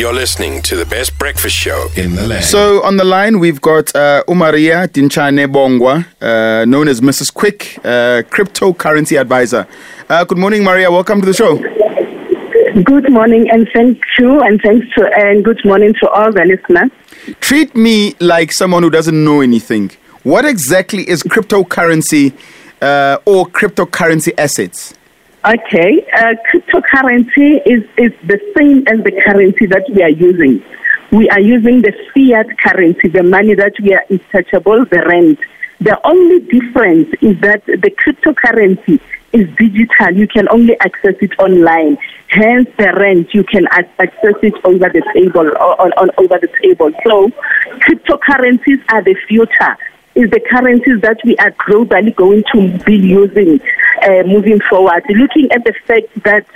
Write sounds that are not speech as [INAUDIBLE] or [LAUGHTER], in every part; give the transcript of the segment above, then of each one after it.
You're listening to the best breakfast show in the land. So on the line we've got uh, Umaria Ditshane Bongwe, uh, known as Mrs. Quick, uh, cryptocurrency advisor. Uh, good morning, Maria. Welcome to the show. Good morning, and thank you, and thanks to, and good morning to all the listeners. Treat me like someone who doesn't know anything. What exactly is cryptocurrency uh, or cryptocurrency assets? Okay, uh, cryptocurrency is, is the same as the currency that we are using. We are using the fiat currency, the money that we are untouchable, the rand. The only difference is that the cryptocurrency is digital. You can only access it online. Hence, the rand you can access it over the table, on, on over the table. So, cryptocurrencies are the future is the currencies that we are globally going to be using uh, moving forward. Looking at the fact that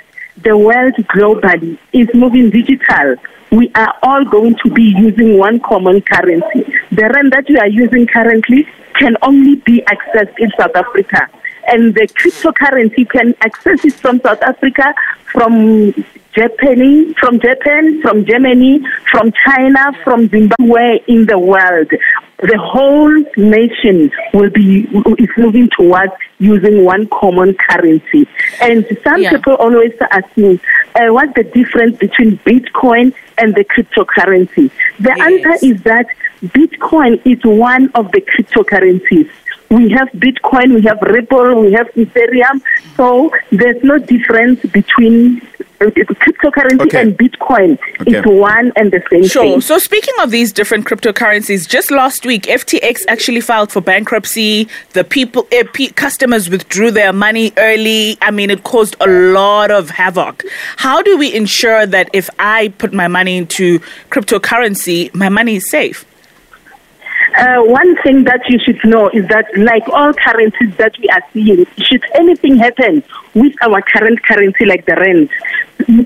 the world globally is moving digital, we are all going to be using one common currency. The rand that we are using currently can only be accessed in South Africa. And the cryptocurrency can access it from South Africa, from Japan, from Japan, from Germany, from China, from Zimbabwe in the world. The whole nation will be is moving towards using one common currency. And some yeah. people always ask me, uh, what's the difference between Bitcoin and the cryptocurrency? The yes. answer is that Bitcoin is one of the cryptocurrencies. We have Bitcoin, we have Ripple, we have Ethereum. So there's no difference between cryptocurrency okay. and Bitcoin okay. is one and the same sure. thing. So speaking of these different cryptocurrencies, just last week FTX actually filed for bankruptcy. The people, uh, customers withdrew their money early. I mean, it caused a lot of havoc. How do we ensure that if I put my money into cryptocurrency, my money is safe? Uh, one thing that you should know is that, like all currencies that we are seeing, should anything happen with our current currency, like the rand,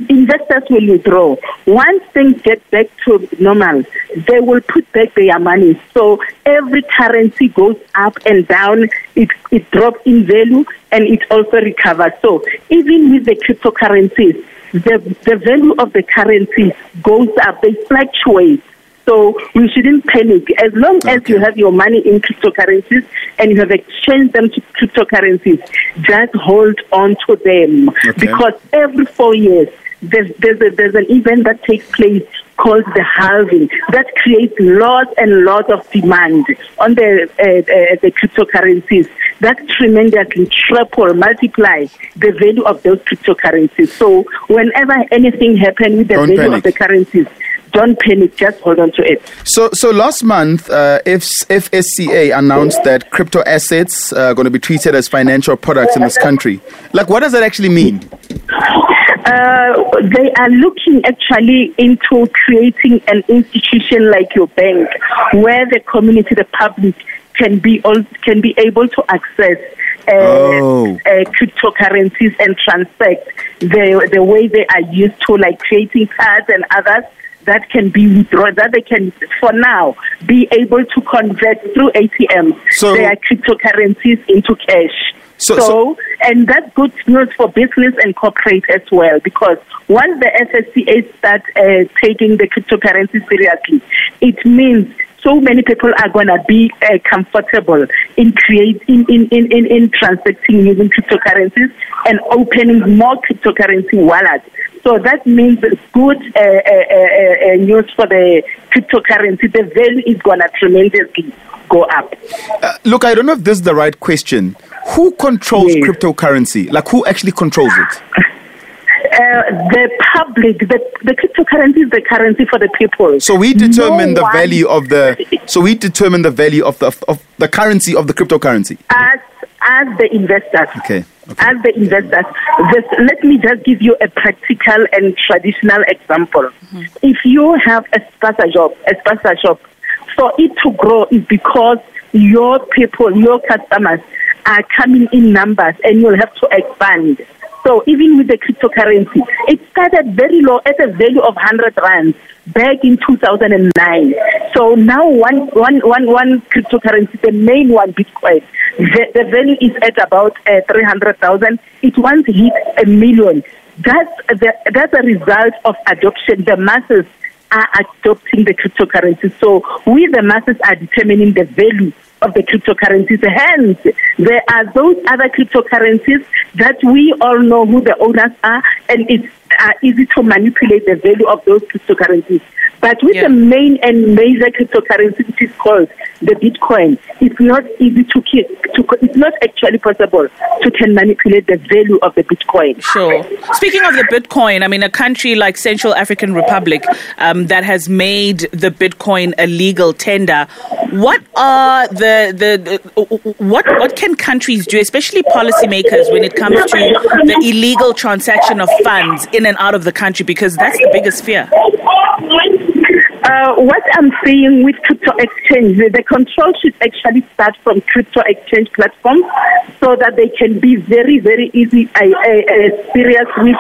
investors will withdraw. Once things get back to normal, they will put back their money. So every currency goes up and down. It, it drops in value and it also recovers. So even with the cryptocurrencies, the, the value of the currency goes up. They fluctuate. So we shouldn't panic. As long okay. as you have your money in cryptocurrencies and you have exchanged them to cryptocurrencies, just hold on to them. Okay. Because every four years, there's, there's, a, there's an event that takes place called the halving that creates lots and lots of demand on the uh, uh, the cryptocurrencies that tremendously triple multiply the value of those cryptocurrencies so whenever anything happens with the Don't value panic. of the currencies don't panic, just hold on to it. So, so last month, uh, FSCA announced that crypto assets are going to be treated as financial products in this country. Like, what does that actually mean? Uh, they are looking actually into creating an institution like your bank, where the community, the public, can be all, can be able to access uh, oh. uh, cryptocurrencies and transact the the way they are used to, like creating cards and others that can be withdrawn, that they can, for now, be able to convert through ATMs so, their cryptocurrencies into cash. So, so, so, and that's good news for business and corporate as well, because once the FSCA start uh, taking the cryptocurrency seriously, it means so many people are going to be uh, comfortable in creating, in, in, in, in transacting using cryptocurrencies and opening more cryptocurrency wallets so that means good uh, uh, uh, uh, news for the cryptocurrency. The value is going to tremendously go up. Uh, look, I don't know if this is the right question. Who controls yes. cryptocurrency? Like, who actually controls it? [LAUGHS] Uh, the public, the, the cryptocurrency is the currency for the people. So we determine no the value of the. So we determine the value of the of, the currency of the cryptocurrency. As as the investors. Okay. okay. As the investors, this, let me just give you a practical and traditional example. Mm-hmm. If you have a spaza shop, a spaza shop, for it to grow is because your people, your customers are coming in numbers and you'll have to expand. So even with the cryptocurrency, it started very low at a value of 100 rands back in 2009. So now one, one, one, one cryptocurrency, the main one, Bitcoin, the, the value is at about uh, 300,000. It once hit a million. That's, the, that's a result of adoption. The masses are adopting the cryptocurrency. So we, the masses, are determining the value of the cryptocurrencies. Hence, there are those other cryptocurrencies that we all know who the owners are, and it's uh, easy to manipulate the value of those cryptocurrencies. But with Yeah. the main and major cryptocurrency, which is called the Bitcoin, it's not easy to keep. To, it's not actually possible to can manipulate the value of the Bitcoin. Sure. Speaking of the Bitcoin, I mean, a country like Central African Republic um, that has made the Bitcoin a legal tender. What are the, the the what what can countries do, especially policymakers, when it comes to the illegal transaction of funds in and out of the country? Because that's the biggest fear. Uh, what I'm saying with crypto exchange, the, control should actually start from crypto exchange platforms so that they can be very, very easy, uh, uh, uh, serious with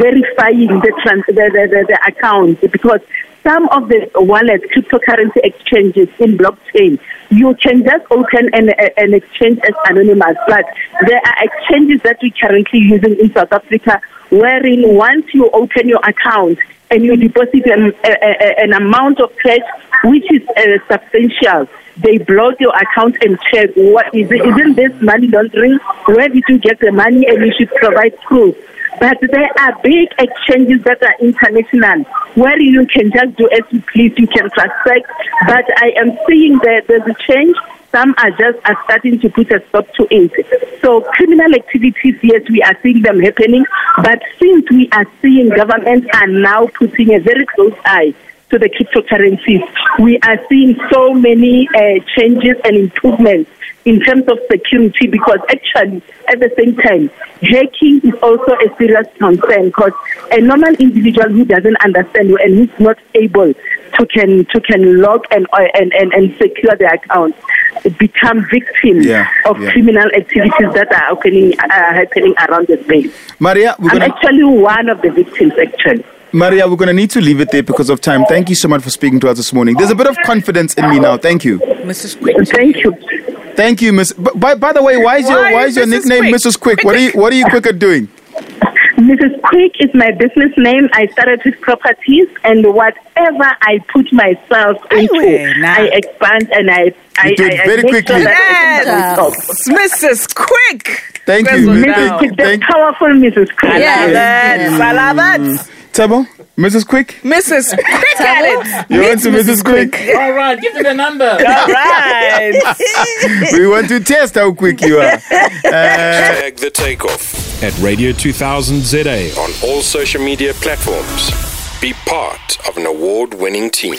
verifying the, trans- the, the, the, the account because some of the wallets, cryptocurrency exchanges in blockchain, you can just open an, an exchange as anonymous, but there are exchanges that we're currently using in South Africa wherein once you open your account and you deposit an, a, a, an amount of cash which is uh, substantial, they block your account and check what is it, isn't this money laundering? Where did you get the money? And you should provide proof. But there are big exchanges that are international where you can just do as you please, you can transact. But I am seeing that there's a change. Some are just are starting to put a stop to it. So criminal activities, yes, we are seeing them happening. But since we are seeing governments are now putting a very close eye to the cryptocurrencies, we are seeing so many uh, changes and improvements in terms of security because actually at the same time hacking is also a serious concern because a normal individual who doesn't understand and who's not able to can to can log and uh, and, and, and secure their account become victims Yeah, of yeah. criminal activities that are happening uh, happening around the space. Maria, we're I'm gonna actually one of the victims actually. Maria, we're gonna need to leave it there because of time. Thank you so much for speaking to us this morning. There's a bit of confidence in me now. Thank you. Mrs. Quick. Thank you. Thank you, Miss. By, by the way, why is your Why why is your Mrs. nickname Quick? Mrs. Quick? What are you what are you quick at doing? Mrs. Quick is my business name. I started with properties, and whatever I put myself into, Aiwe. I expand and I. I, You do it I, I very quickly. Sure that Yes. Mrs. Quick. Thank you, Mrs. down. Mrs. Quick, the powerful Mrs. Quick. I love Yes. I love that. Thabo, Mrs. Quick. Mrs. [LAUGHS] Quick at it. You want to Mrs. Quick? All right, give me the number. [LAUGHS] All right. [LAUGHS] we want to test how quick you are. Uh, Tag the takeoff at Radio 2000 ZA on all social media platforms. Be part of an award winning team.